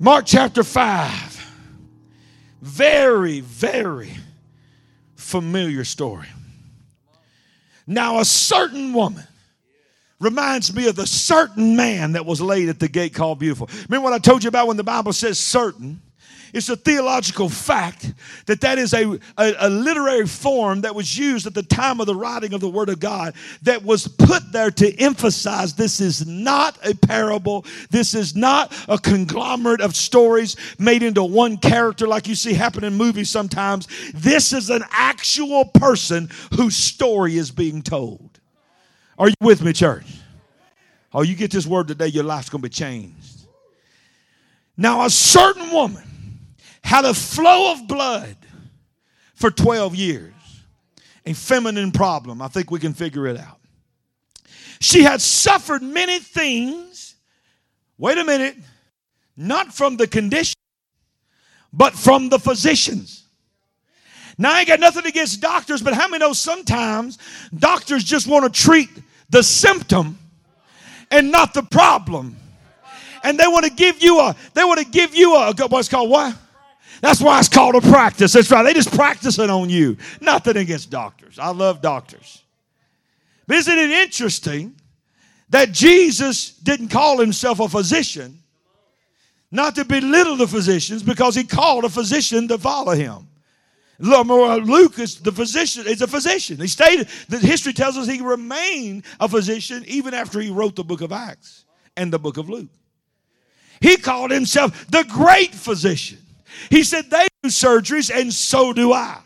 Mark chapter 5. Very, very familiar story. Now, a certain woman reminds me of the certain man that was laid at the gate called beautiful. Remember what I told you about when the Bible says certain? It's a theological fact that that is a, a, a, literary form that was used at the time of the writing of the Word of God that was put there to emphasize this is not a parable. This is not a conglomerate of stories made into one character like you see happen in movies sometimes. This is an actual person whose story is being told. Are you with me, church? Oh, you get this word today, your life's going to be changed. Now, a certain woman had a flow of blood for 12 years, a feminine problem. I think we can figure it out. She had suffered many things. Wait a minute, not from the condition, but from the physicians. Now, I ain't got nothing against doctors, but how many know sometimes doctors just want to treat the symptom and not the problem. And they want to give you a, they want to give you a, what's called what? That's why it's called a practice. That's right. They just practice it on you. Nothing against doctors. I love doctors. But isn't it interesting that Jesus didn't call himself a physician, not to belittle the physicians, because he called a physician to follow him. Uh, Luke is the physician, is a physician. He stated that history tells us he remained a physician even after he wrote the book of Acts and the book of Luke. He called himself the great physician. He said, They do surgeries, and so do I.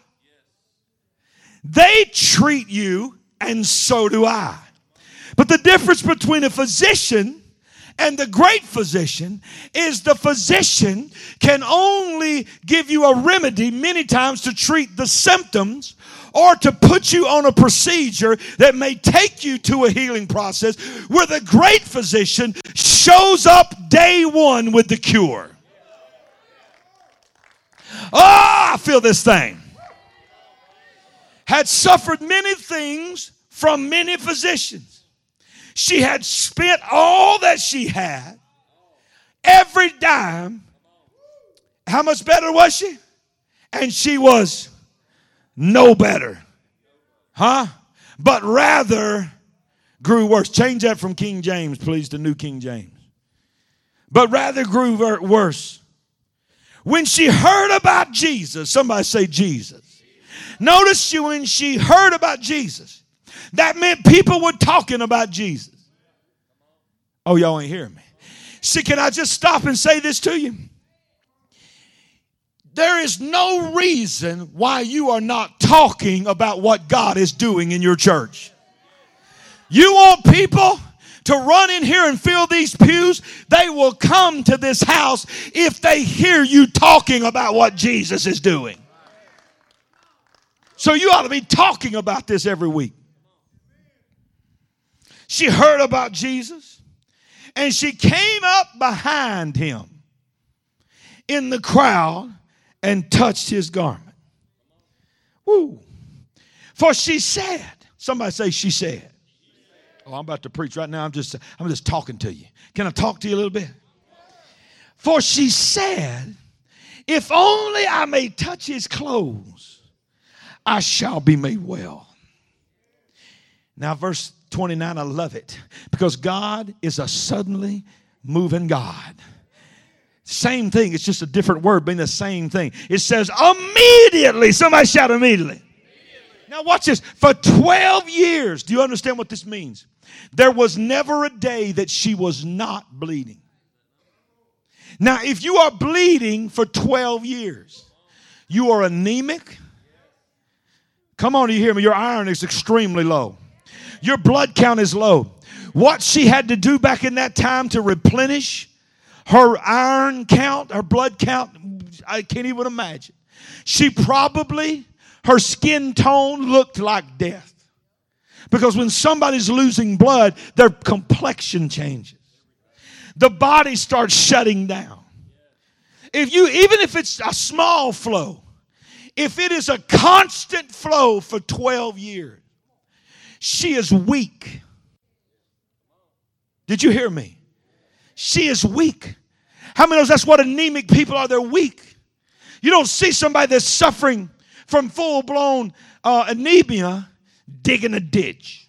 They treat you, and so do I. But the difference between a physician and the great physician is the physician can only give you a remedy many times to treat the symptoms or to put you on a procedure that may take you to a healing process where the great physician shows up day one with the cure. Oh, I feel this thing. Had suffered many things from many physicians she had spent all that she had, every dime. How much better was she? And she was no better. Huh? But rather grew worse. Change that from King James, please, to New King James. But rather grew worse. When she heard about Jesus, somebody say Jesus. Notice you when she heard about Jesus, that meant people were talking about Jesus. Oh, y'all ain't hearing me. See, can I just stop and say this to you? There is no reason why you are not talking about what God is doing in your church. You want people to run in here and fill these pews, they will come to this house if they hear you talking about what Jesus is doing. So you ought to be talking about this every week. She heard about Jesus and she came up behind him in the crowd and touched his garment. Woo. For she said, somebody say she said. Oh, I'm about to preach right now. I'm just I'm just talking to you. Can I talk to you a little bit? For she said, if only I may touch his clothes, I shall be made well. Now, verse 29, I love it because God is a suddenly moving God. Same thing, it's just a different word, being the same thing. It says immediately. Somebody shout immediately. immediately. Now, watch this. For 12 years, do you understand what this means? There was never a day that she was not bleeding. Now, if you are bleeding for 12 years, you are anemic. Come on, you hear me? Your iron is extremely low your blood count is low. What she had to do back in that time to replenish her iron count, her blood count, I can't even imagine. She probably, her skin tone looked like death. Because when somebody's losing blood, their complexion changes. The body starts shutting down. If you, even if it's a small flow, if it is a constant flow for 12 years, she is weak. Did you hear me? She is weak. How many knows that's what anemic people are? They're weak. You don't see somebody that's suffering from full blown uh, anemia digging a ditch.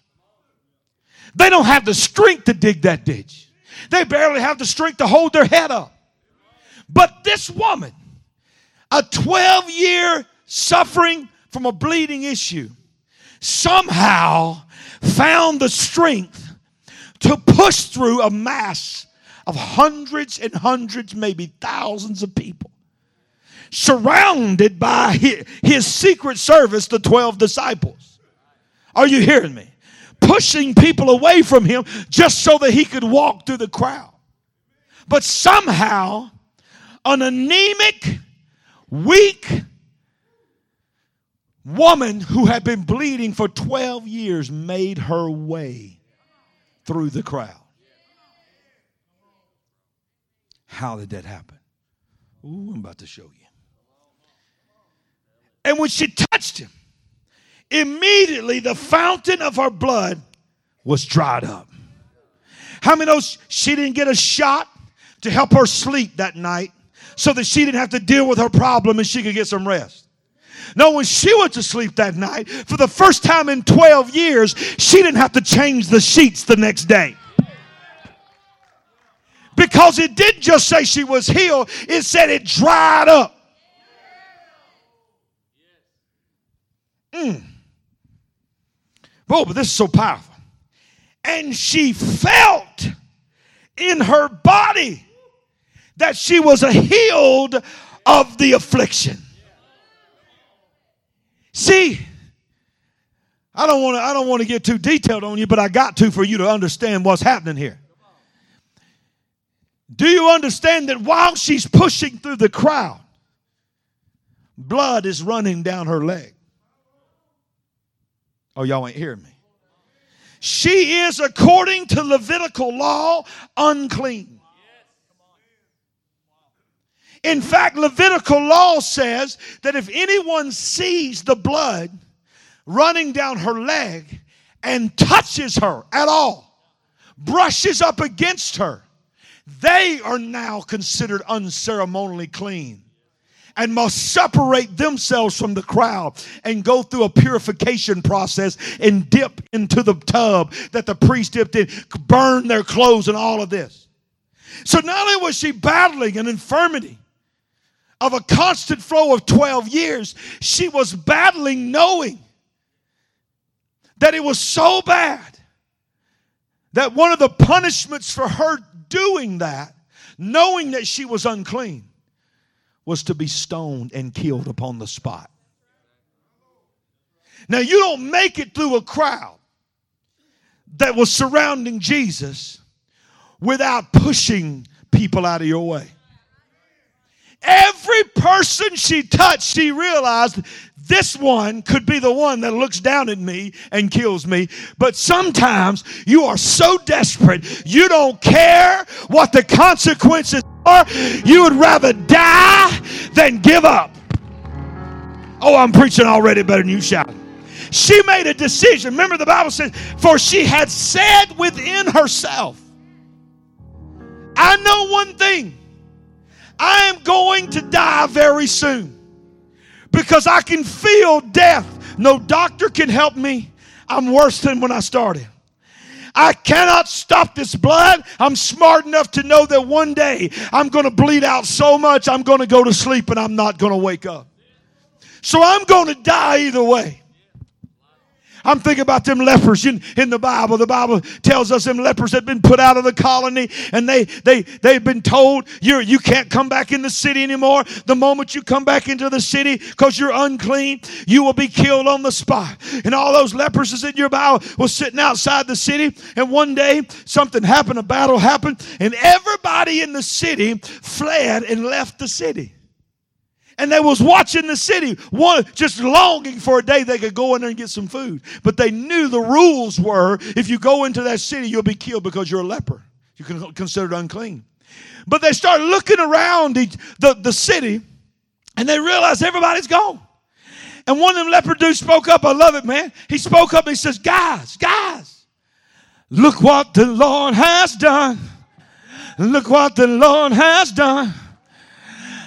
They don't have the strength to dig that ditch. They barely have the strength to hold their head up. But this woman, a 12 year suffering from a bleeding issue, somehow found the strength to push through a mass of hundreds and hundreds, maybe thousands of people, surrounded by his, secret service, the 12 disciples. Are you hearing me? Pushing people away from him just so that he could walk through the crowd. But somehow, an anemic, weak woman who had been bleeding for 12 years made her way through the crowd. How did that happen? Ooh, I'm about to show you. And when she touched him, immediately the fountain of her blood was dried up. How many knows she didn't get a shot to help her sleep that night so that she didn't have to deal with her problem and she could get some rest? No, when she went to sleep that night, for the first time in 12 years, she didn't have to change the sheets the next day. Because it didn't just say she was healed, it said it dried up. Mm. Oh, but this is so powerful. And she felt in her body that she was healed of the affliction. See, I don't want to I don't want to get too detailed on you, but I got to for you to understand what's happening here. Do you understand that while she's pushing through the crowd, blood is running down her leg? Oh, y'all ain't hearing me. She is, according to Levitical law, unclean. In fact, Levitical law says that if anyone sees the blood running down her leg and touches her at all, brushes up against her, they are now considered unceremonially clean and must separate themselves from the crowd and go through a purification process and dip into the tub that the priest dipped in, burn their clothes and all of this. So not only was she battling an infirmity, of a constant flow of 12 years, she was battling knowing that it was so bad that one of the punishments for her doing that, knowing that she was unclean, was to be stoned and killed upon the spot. Now, you don't make it through a crowd that was surrounding Jesus without pushing people out of your way. Every person she touched, she realized this one could be the one that looks down at me and kills me. But sometimes you are so desperate, you don't care what the consequences are. You would rather die than give up. Oh, I'm preaching already better than you shouting. She made a decision. Remember, the Bible says, For she had said within herself, I know one thing I am going to die very soon because I can feel death. No doctor can help me. I'm worse than when I started. I cannot stop this blood. I'm smart enough to know that one day I'm going to bleed out so much I'm going to go to sleep and I'm not going to wake up. So I'm going to die either way. I'm thinking about them lepers in, in the Bible. The Bible tells us them lepers had been put out of the colony and they, they, they've been told you're, you can't come back in the city anymore. The moment you come back into the city because you're unclean, you will be killed on the spot. And all those lepers that's in your Bible was sitting outside the city. And one day something happened, a battle happened, and everybody in the city fled and left the city and they was watching the city, one just longing for a day they could go in there and get some food. But they knew the rules were if you go into that city, you'll be killed because you're a leper. You're considered unclean. But they started looking around the, the, the city and they realized everybody's gone. And one of them leper dudes spoke up. I love it, man. He spoke up and he says, Guys, guys, look what the Lord has done. Look what the Lord has done.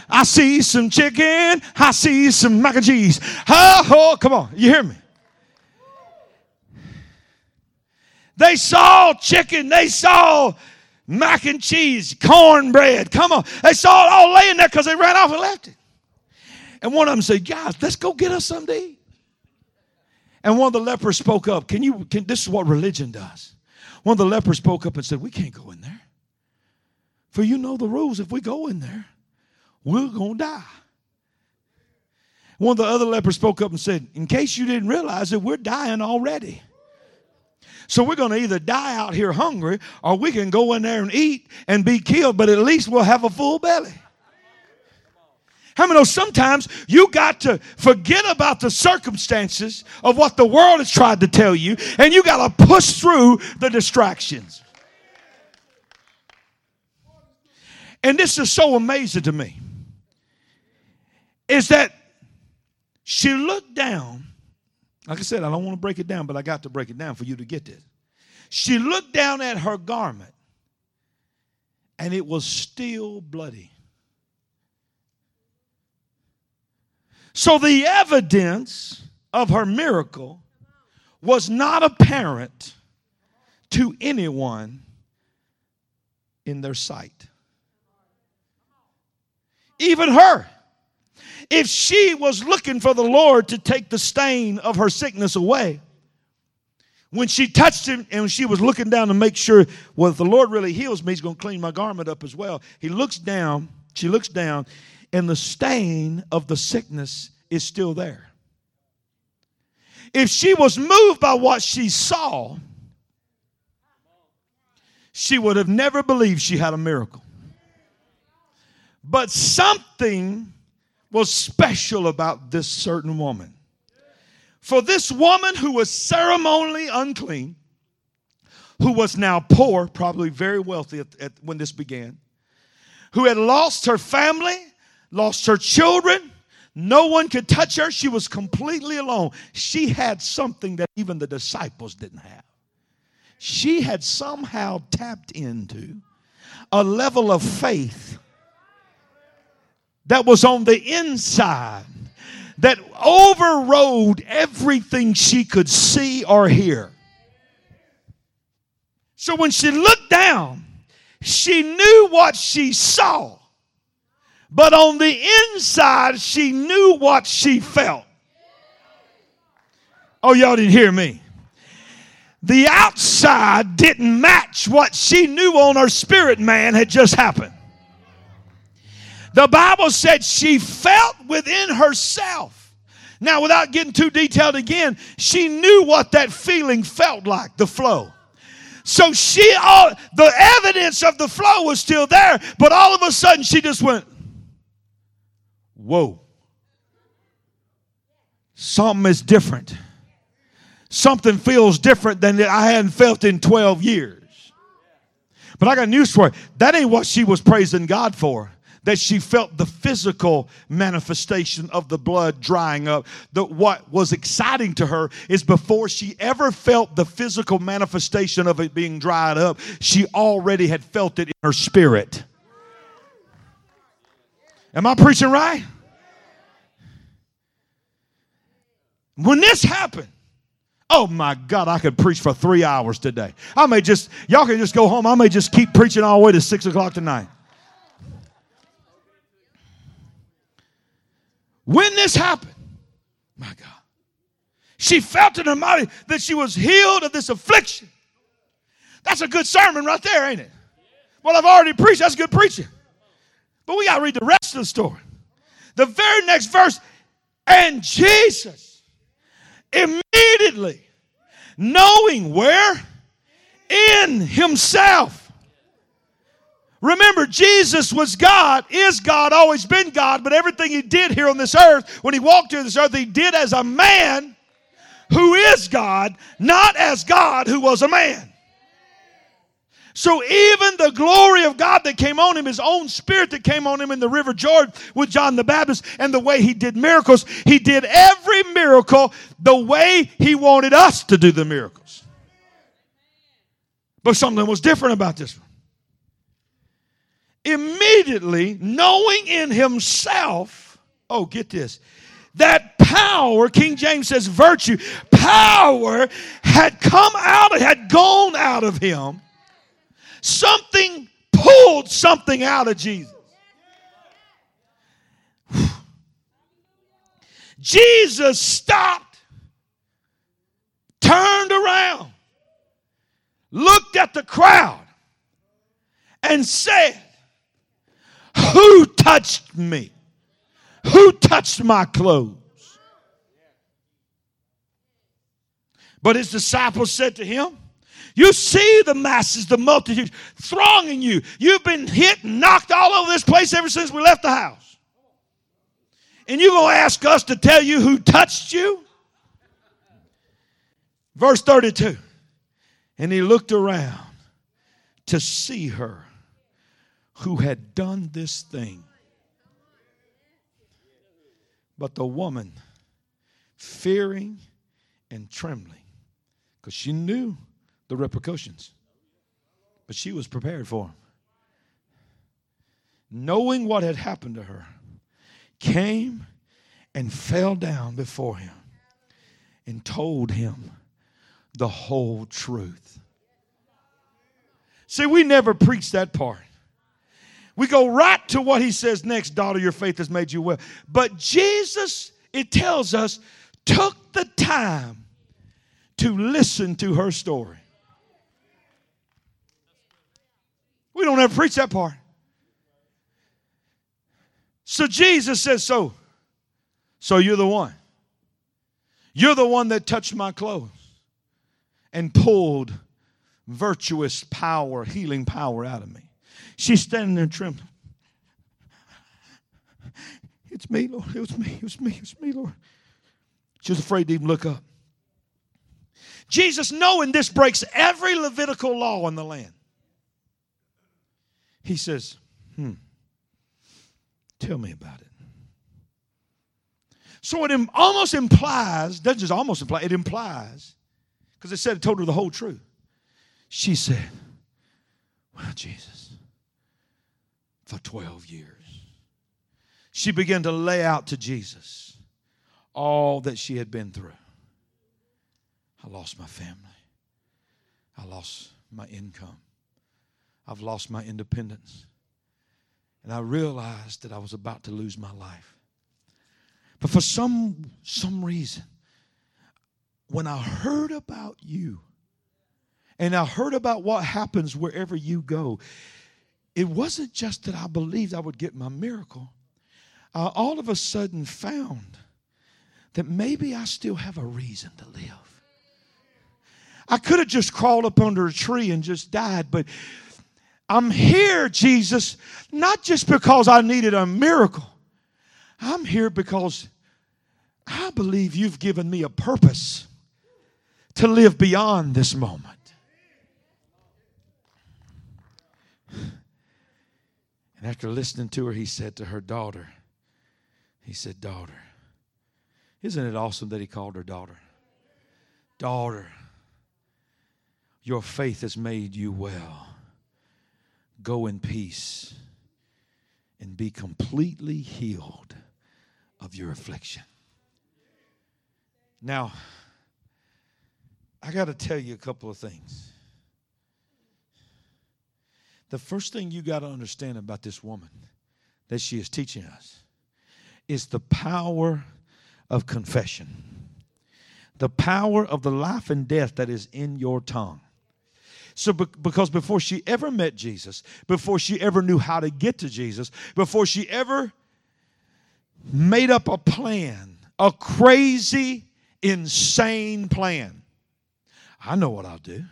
I see some chicken. I see some mac and cheese. Oh, oh, come on. You hear me? They saw chicken. They saw mac and cheese, cornbread. Come on. They saw it all laying there because they ran off and left it. And one of them said, Guys, let's go get us something to. And one of the lepers spoke up. Can you, can, this is what religion does. One of the lepers spoke up and said, We can't go in there. For you know the rules. If we go in there, we're going to die. One of the other lepers spoke up and said, In case you didn't realize it, we're dying already. So we're going to either die out here hungry or we can go in there and eat and be killed, but at least we'll have a full belly. How many know sometimes you got to forget about the circumstances of what the world has tried to tell you and you got to push through the distractions. And this is so amazing to me is that she looked down. Like I said, I don't want to break it down, but I got to break it down for you to get this. She looked down at her garment and it was still bloody. So the evidence of her miracle was not apparent to anyone in their sight. Even her. If she was looking for the Lord to take the stain of her sickness away, when she touched him and she was looking down to make sure, well, if the Lord really heals me, he's going to clean my garment up as well. He looks down, she looks down, and the stain of the sickness is still there. If she was moved by what she saw, she would have never believed she had a miracle. But something was special about this certain woman. For this woman who was ceremonially unclean, who was now poor, probably very wealthy at, at, when this began, who had lost her family, lost her children. No one could touch her. She was completely alone. She had something that even the disciples didn't have. She had somehow tapped into a level of faith that was on the inside that overrode everything she could see or hear. So when she looked down, she knew what she saw. But on the inside, she knew what she felt. Oh, y'all didn't hear me. The outside didn't match what she knew on her spirit man had just happened. The Bible said she felt within herself. Now, without getting too detailed again, she knew what that feeling felt like, the flow. So she, all the evidence of the flow was still there, but all of a sudden she just went, Whoa. Something is different. Something feels different than I hadn't felt in 12 years. But I got news for you. That ain't what she was praising God for that she felt the physical manifestation of the blood drying up. The, what was exciting to her is before she ever felt the physical manifestation of it being dried up, she already had felt it in her spirit. Am I preaching right? When this happened, oh my God, I could preach for three hours today. I may just, y'all can just go home. I may just keep preaching all the way to six o'clock tonight. When this happened, my God, she felt in her body that she was healed of this affliction. That's a good sermon right there, ain't it? Well, I've already preached. That's good preaching. But we got to read the rest of the story. The very next verse, and Jesus immediately, knowing where? In himself Remember, Jesus was God, is God, always been God, but everything he did here on this earth, when he walked here on this earth, he did as a man who is God, not as God who was a man. So even the glory of God that came on him, his own spirit that came on him in the river Jordan with John the Baptist, and the way he did miracles, he did every miracle the way he wanted us to do the miracles. But something was different about this one. Immediately knowing in himself, oh, get this, that power, King James says virtue, power had come out, had gone out of him. Something pulled something out of Jesus. Jesus stopped, turned around, looked at the crowd, and said, Who touched me? Who touched my clothes? But his disciples said to him, You see the masses, the multitude thronging you. You've been hit and knocked all over this place ever since we left the house. And you're going to ask us to tell you who touched you? Verse 32 And he looked around to see her who had done this thing. But the woman, fearing and trembling, because she knew the repercussions, but she was prepared for them. Knowing what had happened to her, came and fell down before him and told him the whole truth. See, we never preach that part. We go right to what he says next daughter, your faith has made you well. But Jesus, it tells us, took the time to listen to her story. We don't ever preach that part. So Jesus says, So, so you're the one. You're the one that touched my clothes and pulled virtuous power, healing power out of me. She's standing there trembling. It's me, Lord. It was me. It was me. It was me, Lord. She was afraid to even look up. Jesus, knowing this breaks every Levitical law in the land, he says, Hmm, tell me about it. So it almost implies, doesn't just almost imply, it implies, because it said it told her the whole truth. She said, Well, Jesus, for 12 years, she began to lay out to Jesus all that she had been through. I lost my family. I lost my income. I've lost my independence. And I realized that I was about to lose my life. But for some, some reason, when I heard about you and I heard about what happens wherever you go, it wasn't just that I believed I would get my miracle. I all of a sudden found that maybe I still have a reason to live. I could have just crawled up under a tree and just died, but I'm here, Jesus, not just because I needed a miracle. I'm here because I believe you've given me a purpose to live beyond this moment. After listening to her, he said to her daughter, He said, Daughter, isn't it awesome that he called her daughter? Daughter, your faith has made you well. Go in peace and be completely healed of your affliction. Now, I got to tell you a couple of things. The first thing you got to understand about this woman that she is teaching us is the power of confession, the power of the life and death that is in your tongue. So, because before she ever met Jesus, before she ever knew how to get to Jesus, before she ever made up a plan, a crazy, insane plan, I know what I'll do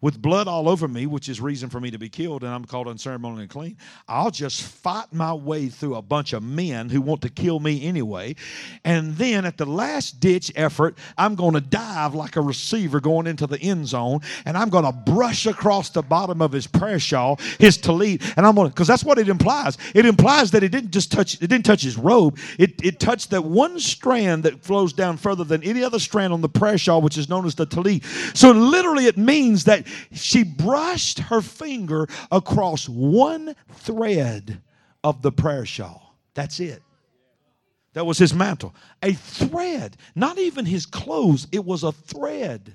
with blood all over me, which is reason for me to be killed, and I'm called unceremonially clean, I'll just fight my way through a bunch of men who want to kill me anyway. And then at the last ditch effort, I'm going to dive like a receiver going into the end zone, and I'm going to brush across the bottom of his prayer shawl, his tallit, and I'm going to, because that's what it implies. It implies that it didn't just touch, it didn't touch his robe, it, it touched that one strand that flows down further than any other strand on the prayer shawl, which is known as the tallit. So literally, it means that she brushed her finger across one thread of the prayer shawl. That's it. That was his mantle. A thread, not even his clothes, it was a thread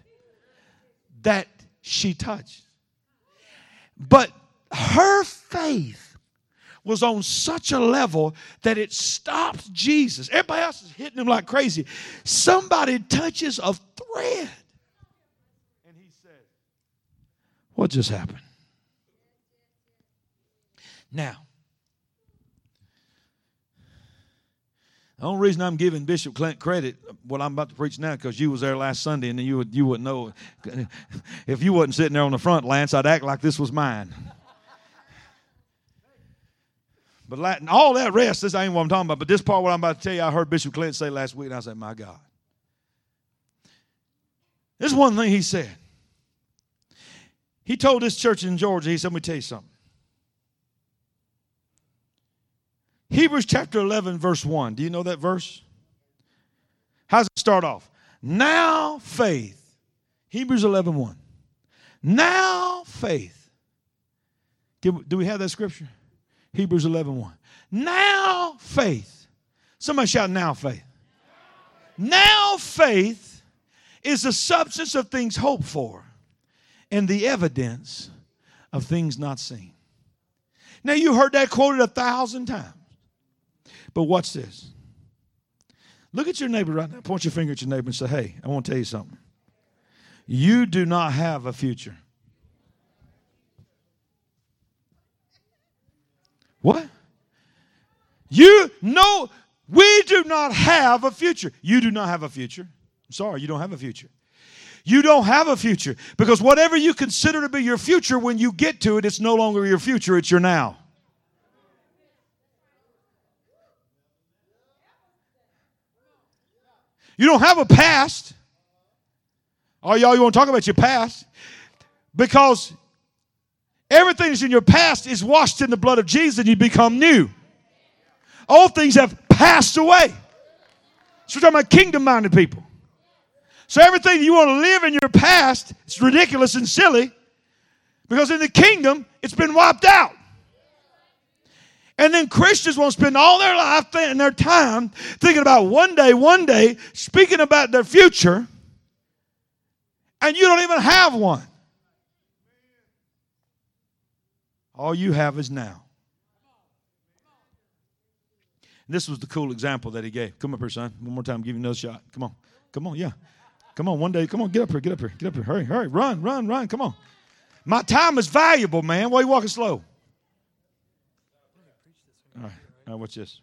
that she touched. But her faith was on such a level that it stopped Jesus. Everybody else is hitting him like crazy. Somebody touches a thread. And he said, What just happened? Now, The only reason I'm giving Bishop Clint credit, what I'm about to preach now, because you was there last Sunday and you would you wouldn't know. If you wasn't sitting there on the front, Lance, I'd act like this was mine. But Latin, all that rest, this ain't what I'm talking about. But this part, what I'm about to tell you, I heard Bishop Clint say last week, and I said, "My God." This is one thing he said. He told this church in Georgia, he said, "Let me tell you something." Hebrews chapter 11, verse 1. Do you know that verse? How's it start off? Now faith. Hebrews 11, 1. Now faith. Do we have that scripture? Hebrews 11, 1. Now faith. Somebody shout, now faith. Now faith is the substance of things hoped for and the evidence of things not seen. Now, you heard that quoted a thousand times. But watch this. Look at your neighbor right now. Point your finger at your neighbor and say, Hey, I want to tell you something. You do not have a future. What? You know, we do not have a future. You do not have a future. I'm sorry, you don't have a future. You don't have a future because whatever you consider to be your future, when you get to it, it's no longer your future, it's your now. You don't have a past. All y'all, you want to talk about your past? Because everything that's in your past is washed in the blood of Jesus and you become new. All things have passed away. So we're talking about kingdom minded people. So everything you want to live in your past, it's ridiculous and silly because in the kingdom, it's been wiped out. And then Christians to spend all their life and their time thinking about one day, one day, speaking about their future, and you don't even have one. All you have is now. this was the cool example that he gave. Come up here, son. One more time, give you another shot. Come on. Come on, yeah. Come on, one day. Come on, get up here, get up here, get up here. Hurry, hurry, run, run, run. Come on. My time is valuable, man. Why are you walking slow? All right, right, watch this.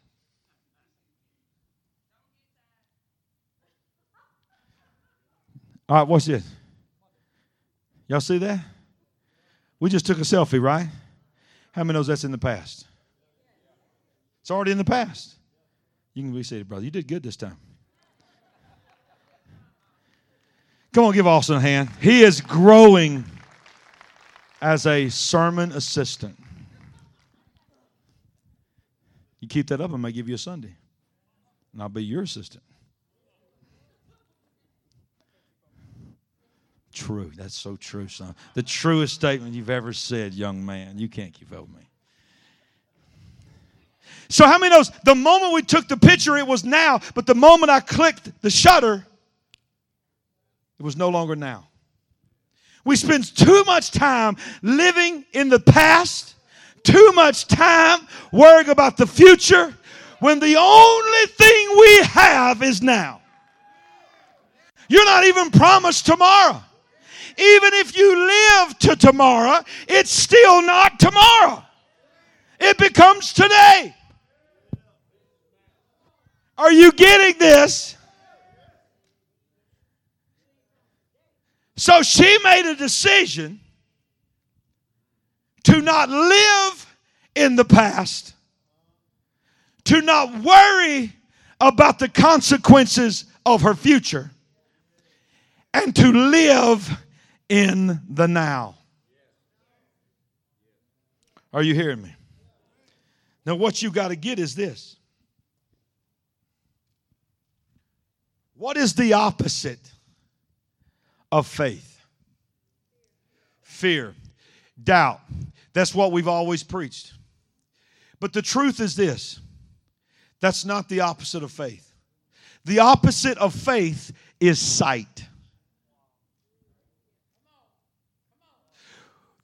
All right, watch this. Y'all see that? We just took a selfie, right? How many knows that's in the past? It's already in the past. You can be seated, brother. You did good this time. Come on, give Austin a hand. He is growing as a sermon assistant. You keep that up, I may give you a Sunday, and I'll be your assistant. True. That's so true, son. The truest statement you've ever said, young man. You can't keep up with me. So, how many knows the moment we took the picture, it was now, but the moment I clicked the shutter, it was no longer now. We spend too much time living in the past too much time worrying about the future when the only thing we have is now. You're not even promised tomorrow. Even if you live to tomorrow, it's still not tomorrow. It becomes today. Are you getting this? So she made a decision to not live in the past, to not worry about the consequences of her future, and to live in the now. Are you hearing me? Now, what you got to get is this. What is the opposite of faith? fear, doubt. That's what we've always preached. But the truth is this that's not the opposite of faith. The opposite of faith is sight.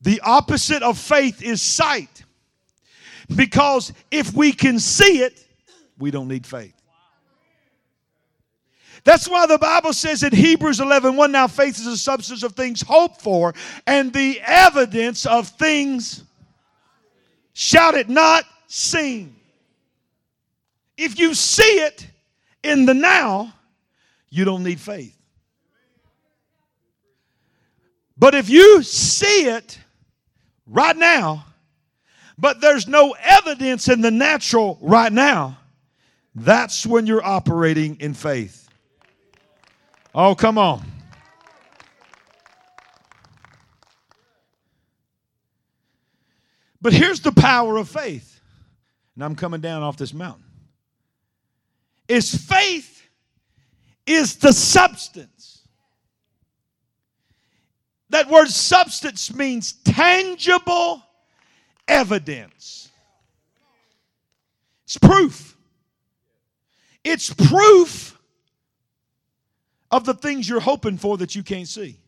The opposite of faith is sight. Because if we can see it, we don't need faith. That's why the Bible says in Hebrews 11 1 now faith is the substance of things hoped for and the evidence of things, shout it, not seen. If you see it in the now, you don't need faith. But if you see it right now, but there's no evidence in the natural right now, that's when you're operating in faith. Oh, come on. But here's the power of faith. And I'm coming down off this mountain. Is faith is the substance. That word substance means tangible evidence. It's proof. It's proof of the things you're hoping for that you can't see.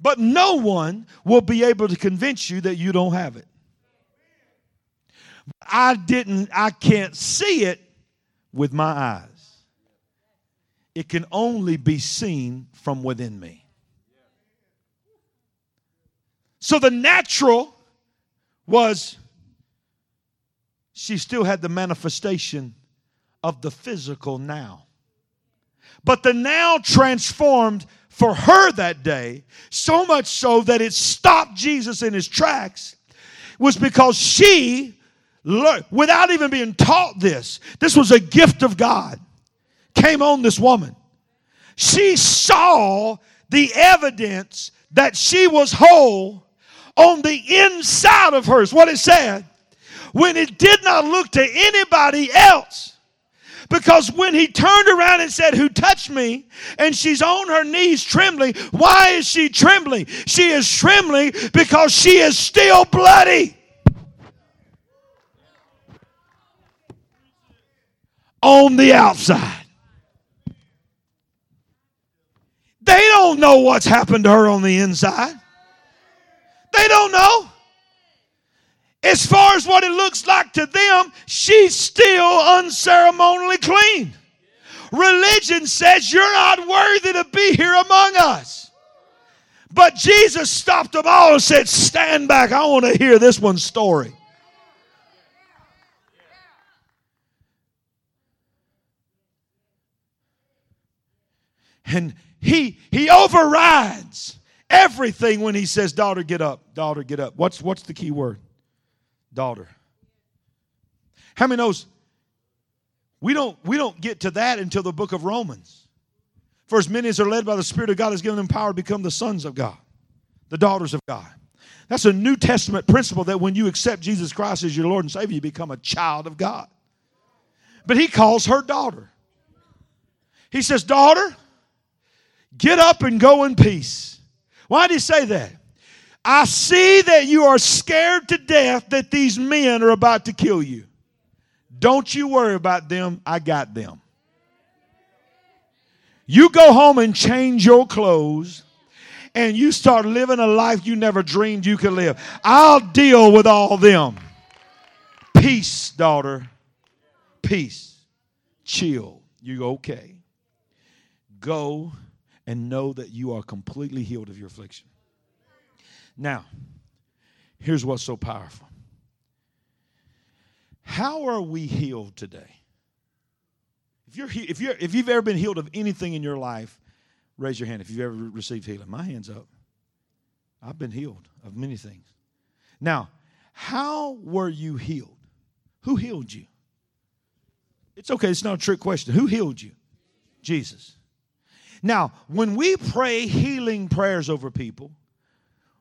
But no one will be able to convince you that you don't have it. I didn't, I can't see it with my eyes. It can only be seen from within me. So the natural was she still had the manifestation of the physical now. But the now transformed for her that day, so much so that it stopped Jesus in his tracks, was because she learned, without even being taught this, this was a gift of God, came on this woman. She saw the evidence that she was whole on the inside of hers. What it said, when it did not look to anybody else. Because when he turned around and said, Who touched me? and she's on her knees trembling, why is she trembling? She is trembling because she is still bloody. On the outside. They don't know what's happened to her on the inside. They don't know. As far as what it looks like to them, she's still unceremonially clean. Religion says you're not worthy to be here among us. But Jesus stopped them all and said, Stand back. I want to hear this one's story. And he, he overrides everything when he says, Daughter, get up. Daughter, get up. What's, what's the key word? Daughter. How many knows we don't we don't get to that until the book of Romans. For as many as are led by the Spirit of God has given them power to become the sons of God, the daughters of God. That's a New Testament principle that when you accept Jesus Christ as your Lord and Savior, you become a child of God. But he calls her daughter. He says, Daughter, get up and go in peace. Why did he say that? I see that you are scared to death that these men are about to kill you. Don't you worry about them. I got them. You go home and change your clothes and you start living a life you never dreamed you could live. I'll deal with all them. Peace, daughter. Peace. Chill. You okay. Go and know that you are completely healed of your affliction. Now, here's what's so powerful. How are we healed today? If you're if you're if you've ever been healed of anything in your life, raise your hand if you've ever received healing. My hand's up. I've been healed of many things. Now, how were you healed? Who healed you? It's okay, it's not a trick question. Who healed you? Jesus. Now, when we pray healing prayers over people,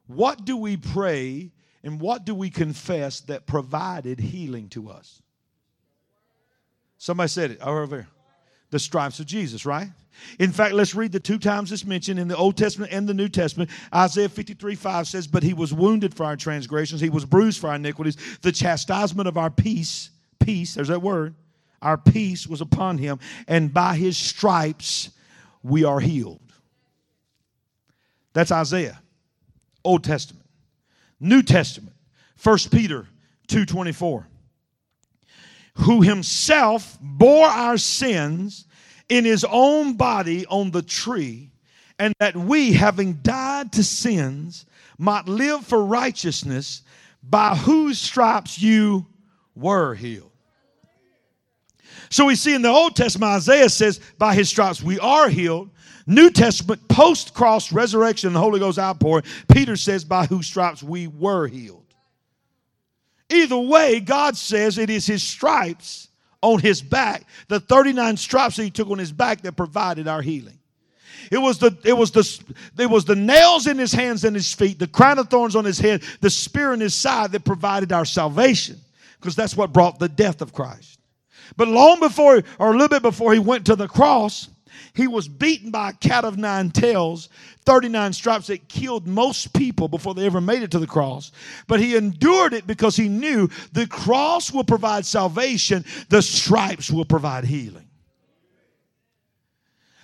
what do we pray and what do we confess that provided healing to us? Somebody said it over there. The stripes of Jesus, right? In fact, let's read the two times it's mentioned in the Old Testament and the New Testament. Isaiah 53 5 says, But he was wounded for our transgressions, he was bruised for our iniquities. The chastisement of our peace, peace, there's that word, our peace was upon him, and by his stripes we are healed. That's Isaiah, Old Testament. New Testament, 1 Peter 2:24. Who himself bore our sins in his own body on the tree, and that we, having died to sins, might live for righteousness, by whose stripes you were healed. So we see in the Old Testament, Isaiah says, by his stripes we are healed. New Testament, post cross resurrection, the Holy Ghost outpouring, Peter says, by whose stripes we were healed. Either way, God says it is his stripes on his back, the 39 stripes that he took on his back that provided our healing. It was the it was the it was the nails in his hands and his feet, the crown of thorns on his head, the spear in his side that provided our salvation, because that's what brought the death of Christ. But long before, or a little bit before he went to the cross, he was beaten by a cat of nine tails, 39 stripes that killed most people before they ever made it to the cross. But he endured it because he knew the cross will provide salvation, the stripes will provide healing.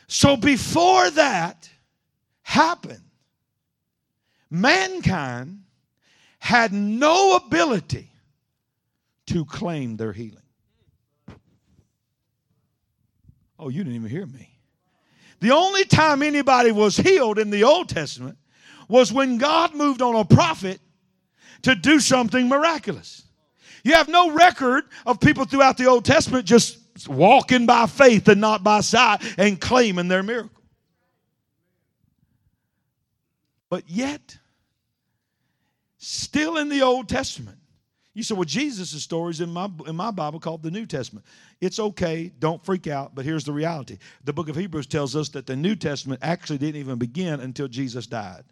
So before that happened, mankind had no ability to claim their healing. Oh, you didn't even hear me. The only time anybody was healed in the Old Testament was when God moved on a prophet to do something miraculous. You have no record of people throughout the Old Testament just walking by faith and not by sight and claiming their miracle. But yet, still in the Old Testament, you say, well, Jesus' story is in my, in my Bible called the New Testament. It's okay, don't freak out, but here's the reality. The book of Hebrews tells us that the New Testament actually didn't even begin until Jesus died.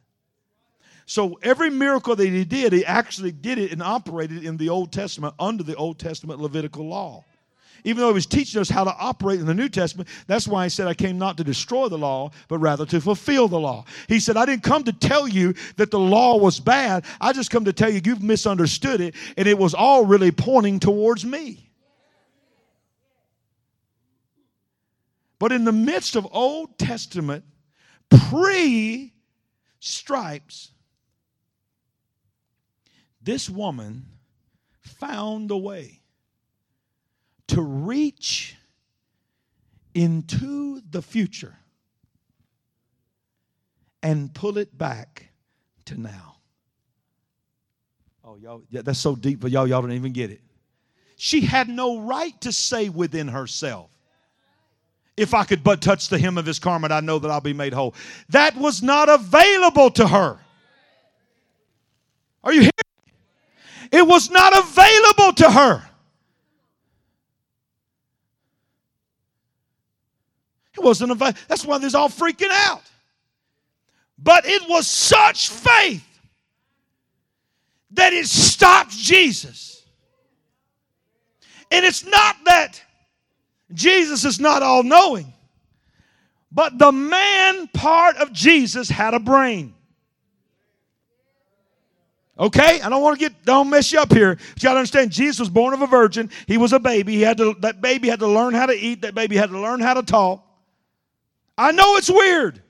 So every miracle that he did, he actually did it and operated in the Old Testament under the Old Testament Levitical law even though he was teaching us how to operate in the New Testament, that's why he said, I came not to destroy the law, but rather to fulfill the law. He said, I didn't come to tell you that the law was bad. I just come to tell you you've misunderstood it, and it was all really pointing towards me. But in the midst of Old Testament pre stripes, this woman found a way to reach into the future and pull it back to now. Oh, y'all, yeah, that's so deep, but y'all, y'all don't even get it. She had no right to say within herself, if I could but touch the hem of his garment, I know that I'll be made whole. That was not available to her. Are you hearing? It was not available to her. Wasn't a That's why they're all freaking out. But it was such faith that it stopped Jesus. And it's not that Jesus is not all knowing, but the man part of Jesus had a brain. Okay, I don't want to get don't mess you up here. But you got to understand, Jesus was born of a virgin. He was a baby. He had to that baby had to learn how to eat. That baby had to learn how to talk. I know it's weird.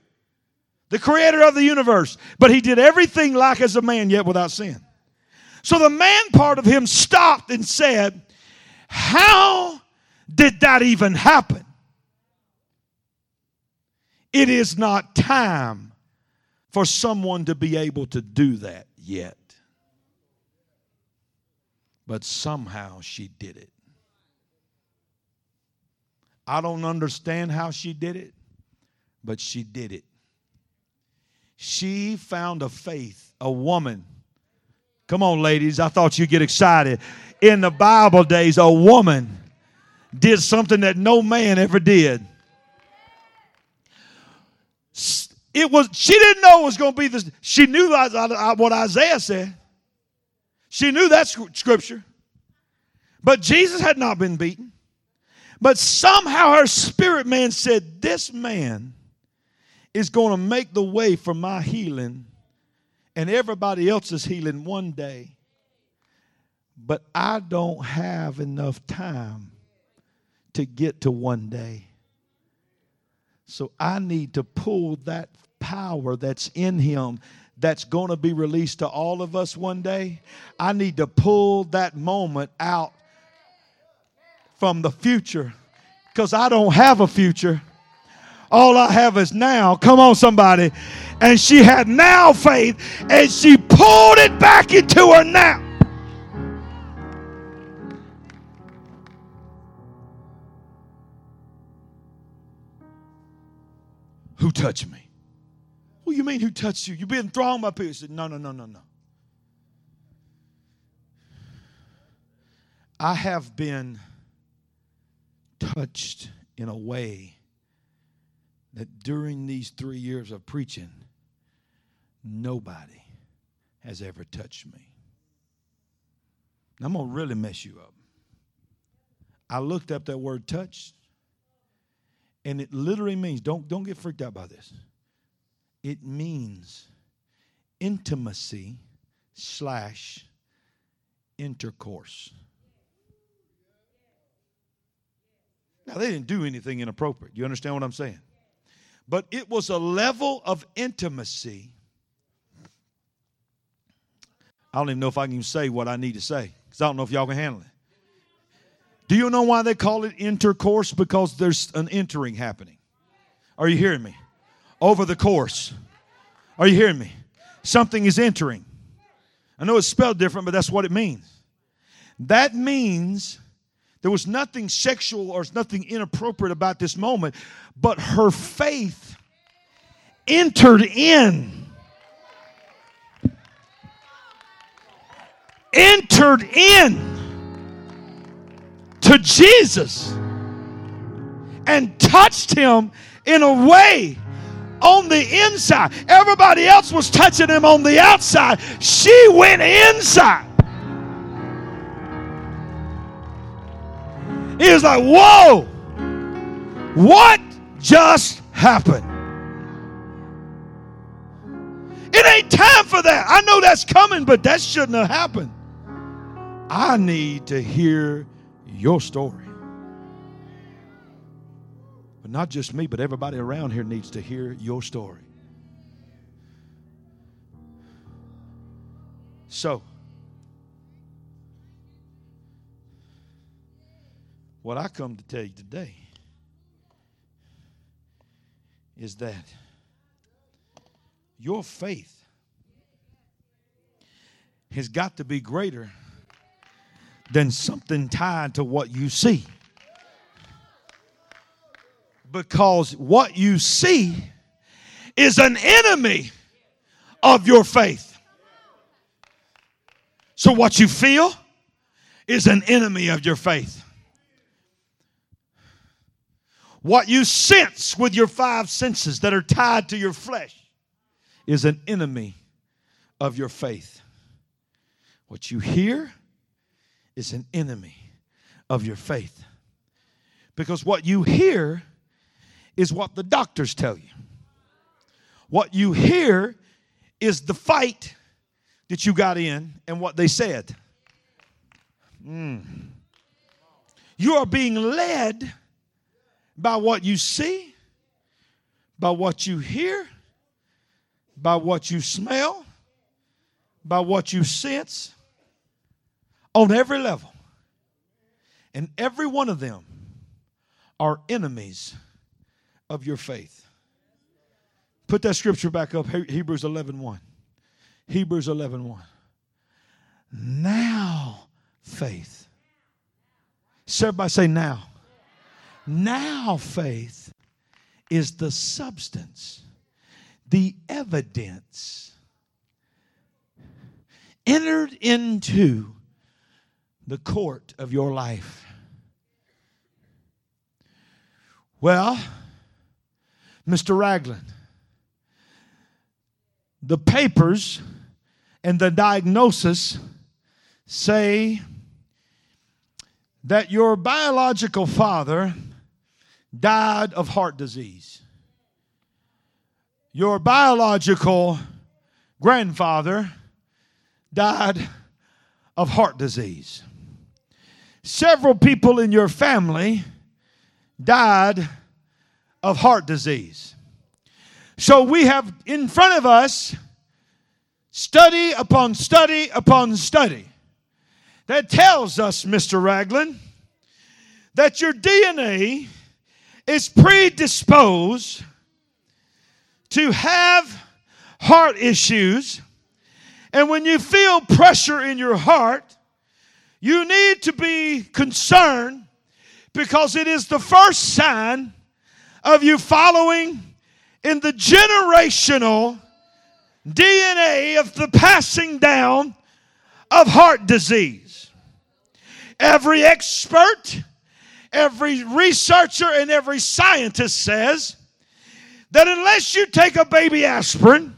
The creator of the universe. But he did everything like as a man, yet without sin. So the man part of him stopped and said, How did that even happen? It is not time for someone to be able to do that yet. But somehow she did it. I don't understand how she did it but she did it. She found a faith, a woman. Come on, ladies, I thought you'd get excited. In the Bible days, a woman did something that no man ever did. It was she didn't know it was going to be this. She knew what Isaiah said. She knew that scripture. But Jesus had not been beaten. But somehow her spirit man said, This man is going to make the way for my healing and everybody else's healing one day. But I don't have enough time to get to one day. So I need to pull that power that's in him that's going to be released to all of us one day. I need to pull that moment out from the future because I don't have a future. All I have is now. Come on, somebody. And she had now faith and she pulled it back into her now. Who touched me? What do you mean, who touched you? You've been thrown by people. Said, No, no, no, no, no. I have been touched in a way that during these three years of preaching, nobody has ever touched me. I'm going to really mess you up. I looked up that word touch, and it literally means don't, don't get freaked out by this. It means intimacy slash intercourse. Now, they didn't do anything inappropriate. You understand what I'm saying? But it was a level of intimacy. I don't even know if I can even say what I need to say because I don't know if y'all can handle it. Do you know why they call it intercourse? Because there's an entering happening. Are you hearing me? Over the course. Are you hearing me? Something is entering. I know it's spelled different, but that's what it means. That means there was nothing sexual or nothing inappropriate about this moment, but her faith entered in. Entered in to Jesus and touched him in a way on the inside. Everybody else was touching him on the outside. She went inside. He was like, Whoa, what just happened? It ain't time for that. I know that's coming, but that shouldn't have happened. I need to hear your story. But not just me, but everybody around here needs to hear your story. So, What I come to tell you today is that your faith has got to be greater than something tied to what you see. Because what you see is an enemy of your faith. So, what you feel is an enemy of your faith. What you sense with your five senses that are tied to your flesh is an enemy of your faith. What you hear is an enemy of your faith. Because what you hear is what the doctors tell you. What you hear is the fight that you got in and what they said. Mm. You are being led by what you see, by what you hear, by what you smell, by what you sense, on every level. And every one of them are enemies of your faith. Put that scripture back up, Hebrews 11 1. Hebrews 11 1. Now faith. Everybody say now. Now faith is the substance, the evidence entered into the court of your life. Well, Mr. Ragland, the papers and the diagnosis say that your biological father died of heart disease. Your biological grandfather died of heart disease. Several people in your family died of heart disease. So we have in front of us study upon study upon study that tells us, Mr. Ragland, that your DNA is predisposed to have heart issues. And when you feel pressure in your heart, you need to be concerned because it is the first sign of you following in the generational DNA of the passing down of heart disease. Every expert, every researcher, and every scientist says that unless you take a baby aspirin,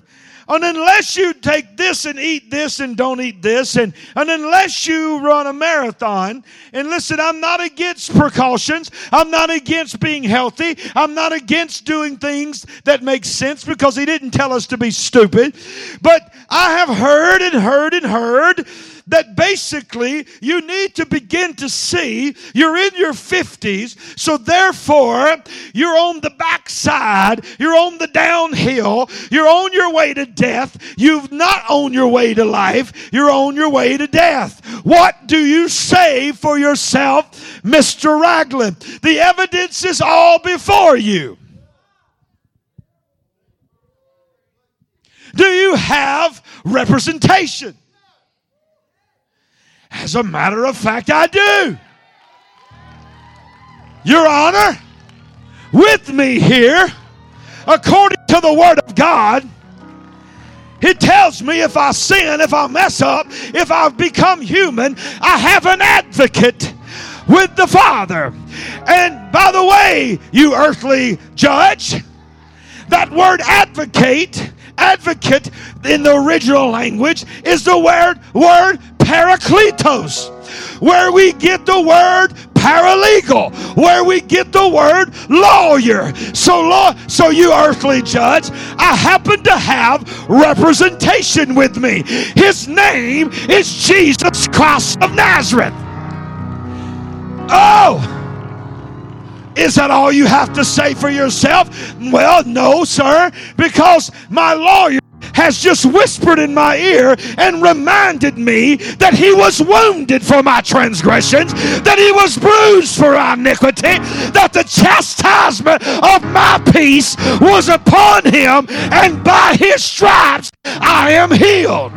and unless you take this and eat this and don't eat this, and, and unless you run a marathon, and listen, I'm not against precautions. I'm not against being healthy. I'm not against doing things that make sense because he didn't tell us to be stupid. But I have heard and heard and heard that basically you need to begin to see you're in your 50s, so therefore you're on the backside, you're on the downhill, you're on your way to death. You've not on your way to life, you're on your way to death. What do you say for yourself, Mr. Ragland? The evidence is all before you. Do you have representation? As a matter of fact, I do. Your Honor, with me here, according to the Word of God, it tells me if I sin, if I mess up, if I've become human, I have an advocate with the Father. And by the way, you earthly judge, that word advocate, advocate in the original language is the word word parakletos, where we get the word paralegal, where we get the word lawyer. So, law, so you earthly judge, I happen to have representation with me. His name is Jesus Christ of Nazareth. Oh! Is that all you have to say for yourself? Well, no, sir, because my lawyer has just whispered in my ear and reminded me that he was wounded for my transgressions, that he was bruised for our iniquity, that the chastisement of my peace was upon him, and by his stripes I am healed.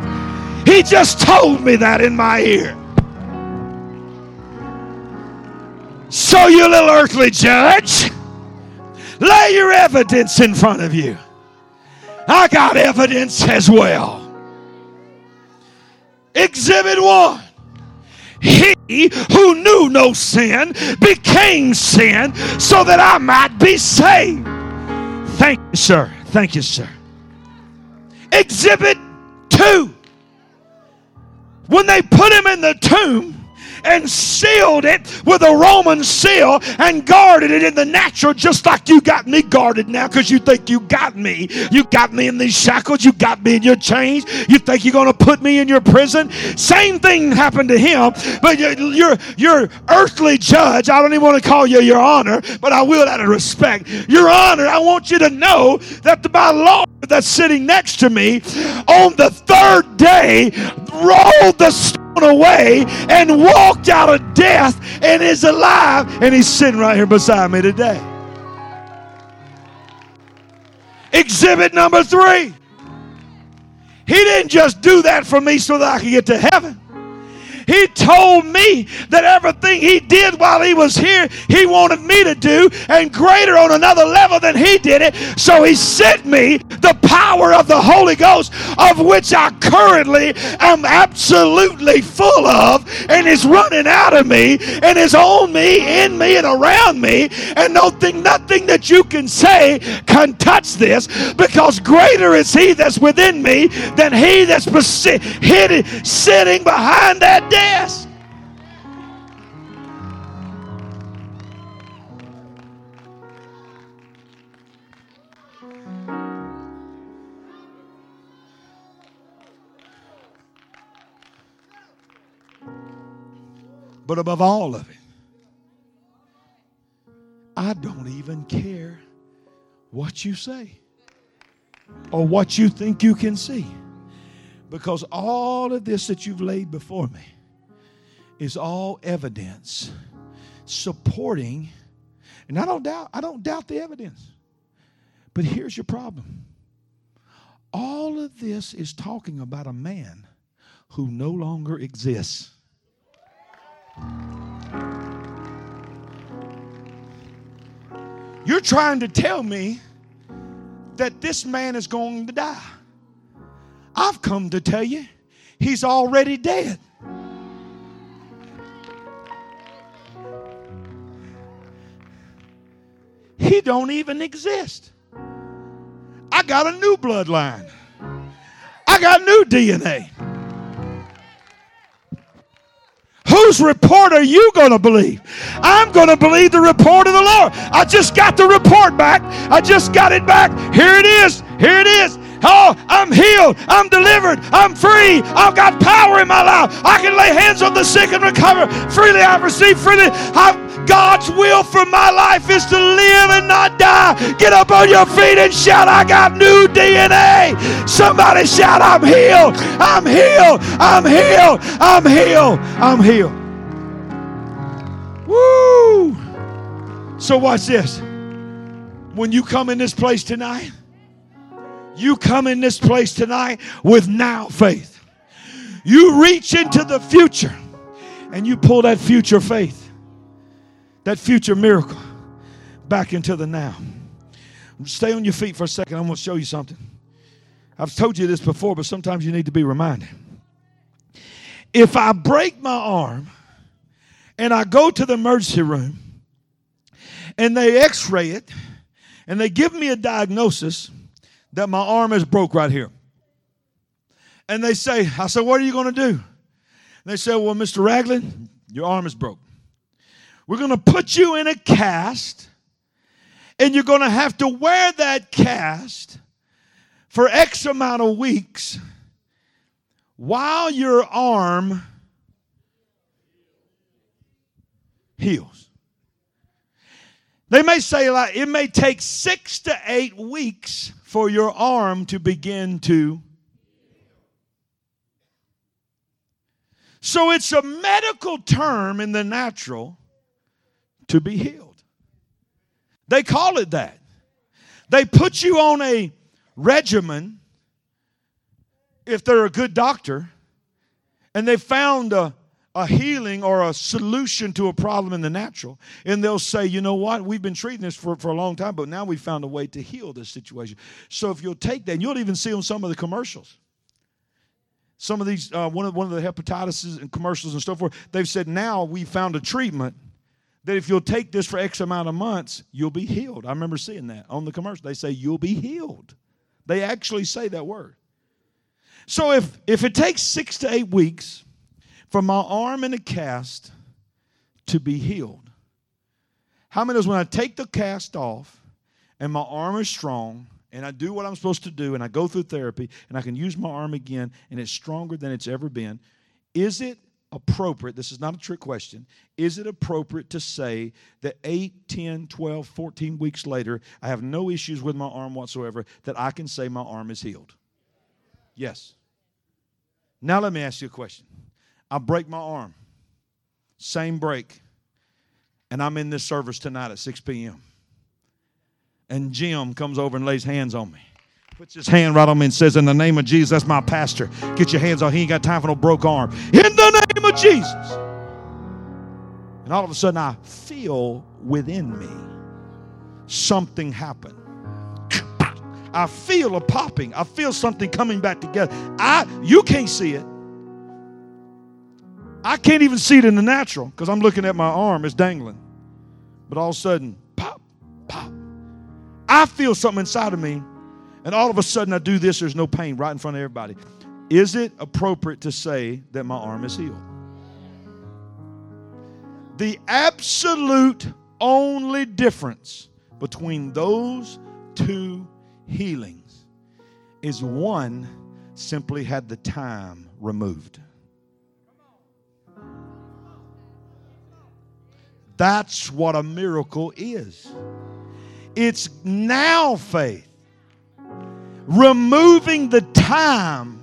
He just told me that in my ear. So, you little earthly judge, lay your evidence in front of you. I got evidence as well. Exhibit one. He who knew no sin became sin so that I might be saved. Thank you, sir. Thank you, sir. Exhibit two. When they put him in the tomb, and sealed it with a Roman seal and guarded it in the natural, just like you got me guarded now because you think you got me. You got me in these shackles, you got me in your chains, you think you're going to put me in your prison. Same thing happened to him, but your, your earthly judge, I don't even want to call you your honor, but I will out of respect. Your honor, I want you to know that my Lord that's sitting next to me on the third day rolled the away and walked out of death and is alive. And he's sitting right here beside me today. Exhibit number three. He didn't just do that for me so that I could get to heaven. He told me that everything he did while he was here, he wanted me to do, and greater on another level than he did it. So he sent me the power of the Holy Ghost, of which I currently am absolutely full of, and is running out of me, and is on me, in me, and around me. And nothing, nothing that you can say can touch this, because greater is he that's within me than he that's sitting behind that desk. But above all of it, I don't even care what you say or what you think you can see because all of this that you've laid before me is all evidence supporting, and I don't doubt, I don't doubt the evidence. But here's your problem. All of this is talking about a man who no longer exists. You're trying to tell me that this man is going to die. I've come to tell you, he's already dead. Don't even exist. I got a new bloodline. I got new DNA. Whose report are you going to believe? I'm going to believe the report of the Lord. I just got the report back. I just got it back. Here it is. Here it is. Oh, I'm healed. I'm delivered. I'm free. I've got power in my life. I can lay hands on the sick and recover. Freely I've received. Freely I've God's will for my life is to live and not die. Get up on your feet and shout, I got new DNA. Somebody shout, I'm healed. I'm healed. I'm healed. I'm healed. I'm healed. Woo! So, watch this. When you come in this place tonight, you come in this place tonight with now faith. You reach into the future and you pull that future faith that future miracle back into the now. Stay on your feet for a second. I'm going to show you something. I've told you this before, but sometimes you need to be reminded. If I break my arm and I go to the emergency room and they x ray it and they give me a diagnosis that my arm is broke right here. And they say, I said, What are you going to do? And they say, Well, Mr. Ragland, your arm is broke. We're going to put you in a cast, and you're going to have to wear that cast for X amount of weeks while your arm heals. They may say like it may take 6 to 8 weeks for your arm to begin to So it's a medical term in the natural to be healed. They call it that. They put you on a regimen if they're a good doctor and they found a, a healing or a solution to a problem in the natural. And they'll say, you know what, we've been treating this for, for a long time, but now we've found a way to heal this situation. So if you'll take that, and you'll even see on some of the commercials. Some of these, uh, one, of, one of the hepatitis and commercials and so forth, they've said now we found a treatment that if you'll take this for X amount of months, you'll be healed. I remember seeing that on the commercial. They say, You'll be healed. They actually say that word. So if, if it takes six to eight weeks for my arm in a cast to be healed, how many knows when I take the cast off and my arm is strong and I do what I'm supposed to do and I go through therapy and I can use my arm again and it's stronger than it's ever been, is it appropriate, this is not a trick question, is it appropriate to say that 8, 10, 12, 14 weeks later, I have no issues with my arm whatsoever, that I can say my arm is healed? Yes. Now let me ask you a question. I break my arm, same break, and I'm in this service tonight at 6 p.m. And Jim comes over and lays hands on me puts his hand right on me and says, In the name of Jesus, that's my pastor. Get your hands on. He ain't got time for no broke arm. In the name of Jesus. And all of a sudden, I feel within me something happen. I feel a popping. I feel something coming back together. I you can't see it. I can't even see it in the natural because I'm looking at my arm, it's dangling. But all of a sudden, pop, pop. I feel something inside of me and all of a sudden I do this, there's no pain right in front of everybody. Is it appropriate to say that my arm is healed? The absolute only difference between those two healings is one simply had the time removed. That's what a miracle is. It's now faith. Removing the time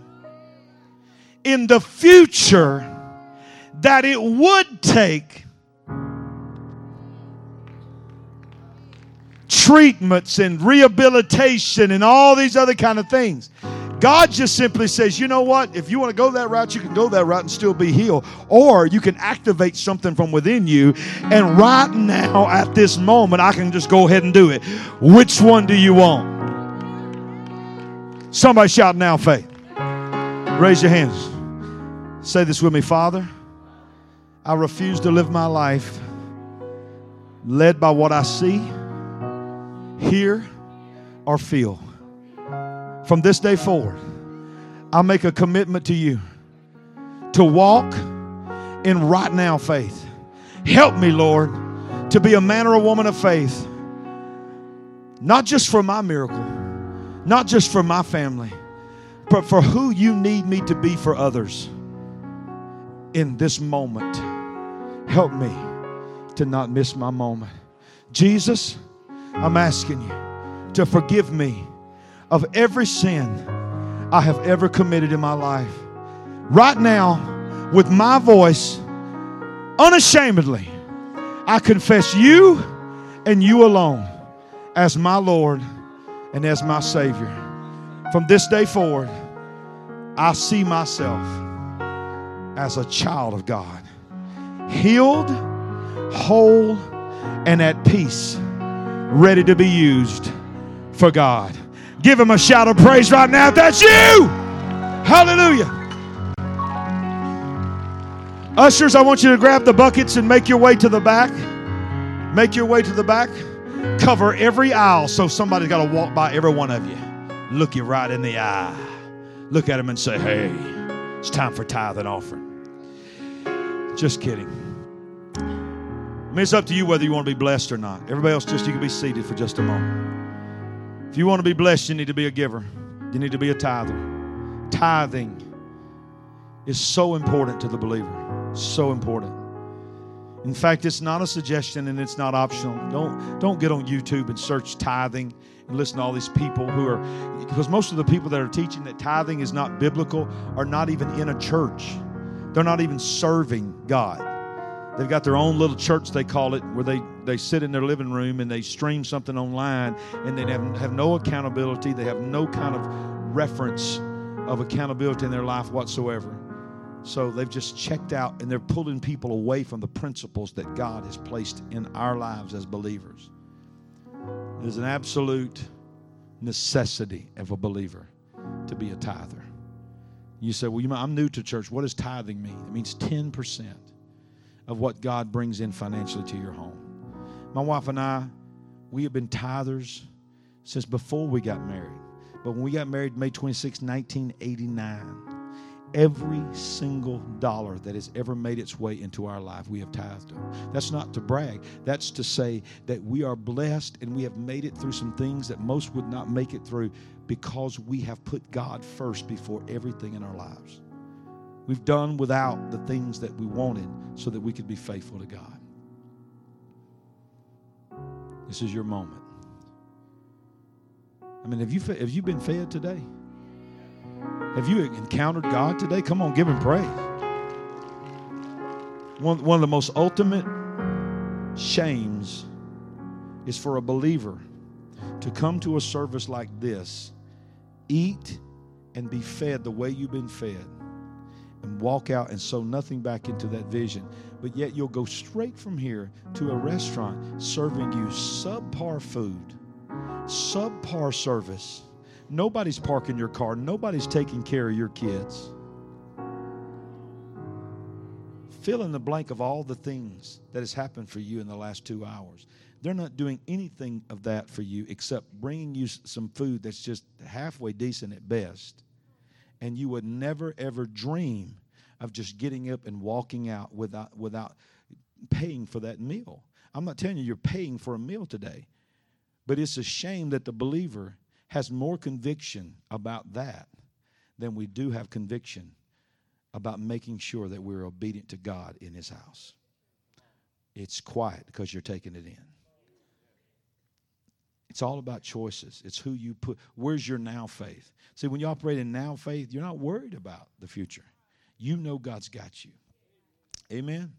in the future that it would take treatments and rehabilitation and all these other kind of things. God just simply says, you know what? If you want to go that route, you can go that route and still be healed. Or you can activate something from within you. And right now, at this moment, I can just go ahead and do it. Which one do you want? Somebody shout now, faith. Raise your hands. Say this with me, Father. I refuse to live my life led by what I see, hear, or feel. From this day forward, I make a commitment to you to walk in right now faith. Help me, Lord, to be a man or a woman of faith, not just for my miracle, not just for my family, but for who you need me to be for others in this moment. Help me to not miss my moment. Jesus, I'm asking you to forgive me of every sin I have ever committed in my life. Right now, with my voice, unashamedly, I confess you and you alone as my Lord and as my Savior. From this day forward, I see myself as a child of God, healed, whole, and at peace, ready to be used for God. Give him a shout of praise right now if that's you. Hallelujah. Ushers, I want you to grab the buckets and make your way to the back. Make your way to the back. Cover every aisle so somebody's got to walk by every one of you. Look you right in the eye. Look at him and say, hey, it's time for tithe and offering. Just kidding. I mean, it's up to you whether you want to be blessed or not. Everybody else, just you can be seated for just a moment. If you want to be blessed, you need to be a giver. You need to be a tither. Tithing is so important to the believer. So important. In fact, it's not a suggestion and it's not optional. Don't don't get on YouTube and search tithing and listen to all these people who are because most of the people that are teaching that tithing is not biblical are not even in a church. They're not even serving God. They've got their own little church, they call it, where they, they sit in their living room and they stream something online and they have, have no accountability. They have no kind of reference of accountability in their life whatsoever. So they've just checked out and they're pulling people away from the principles that God has placed in our lives as believers. There's an absolute necessity of a believer to be a tither. You say, Well, you I'm new to church. What does tithing mean? It means 10% of what God brings in financially to your home. My wife and I, we have been tithers since before we got married. But when we got married May 26, 1989, every single dollar that has ever made its way into our life, we have tithed on. That's not to brag. That's to say that we are blessed and we have made it through some things that most would not make it through because we have put God first before everything in our lives. We've done without the things that we wanted so that we could be faithful to God. This is your moment. I mean, have you, have you been fed today? Have you encountered God today? Come on, give Him praise. One, one of the most ultimate shames is for a believer to come to a service like this, eat and be fed the way you've been fed and walk out and sow nothing back into that vision. But yet you'll go straight from here to a restaurant serving you subpar food, subpar service. Nobody's parking your car, nobody's taking care of your kids. Fill in the blank of all the things that has happened for you in the last two hours. They're not doing anything of that for you except bringing you some food that's just halfway decent at best and you would never ever dream of just getting up and walking out without without paying for that meal. I'm not telling you you're paying for a meal today, but it's a shame that the believer has more conviction about that than we do have conviction about making sure that we're obedient to God in His house. It's quiet because you're taking it in. It's all about choices. It's who you put. Where's your now faith? See, when you operate in now faith, you're not worried about the future. You know God's got you. Amen.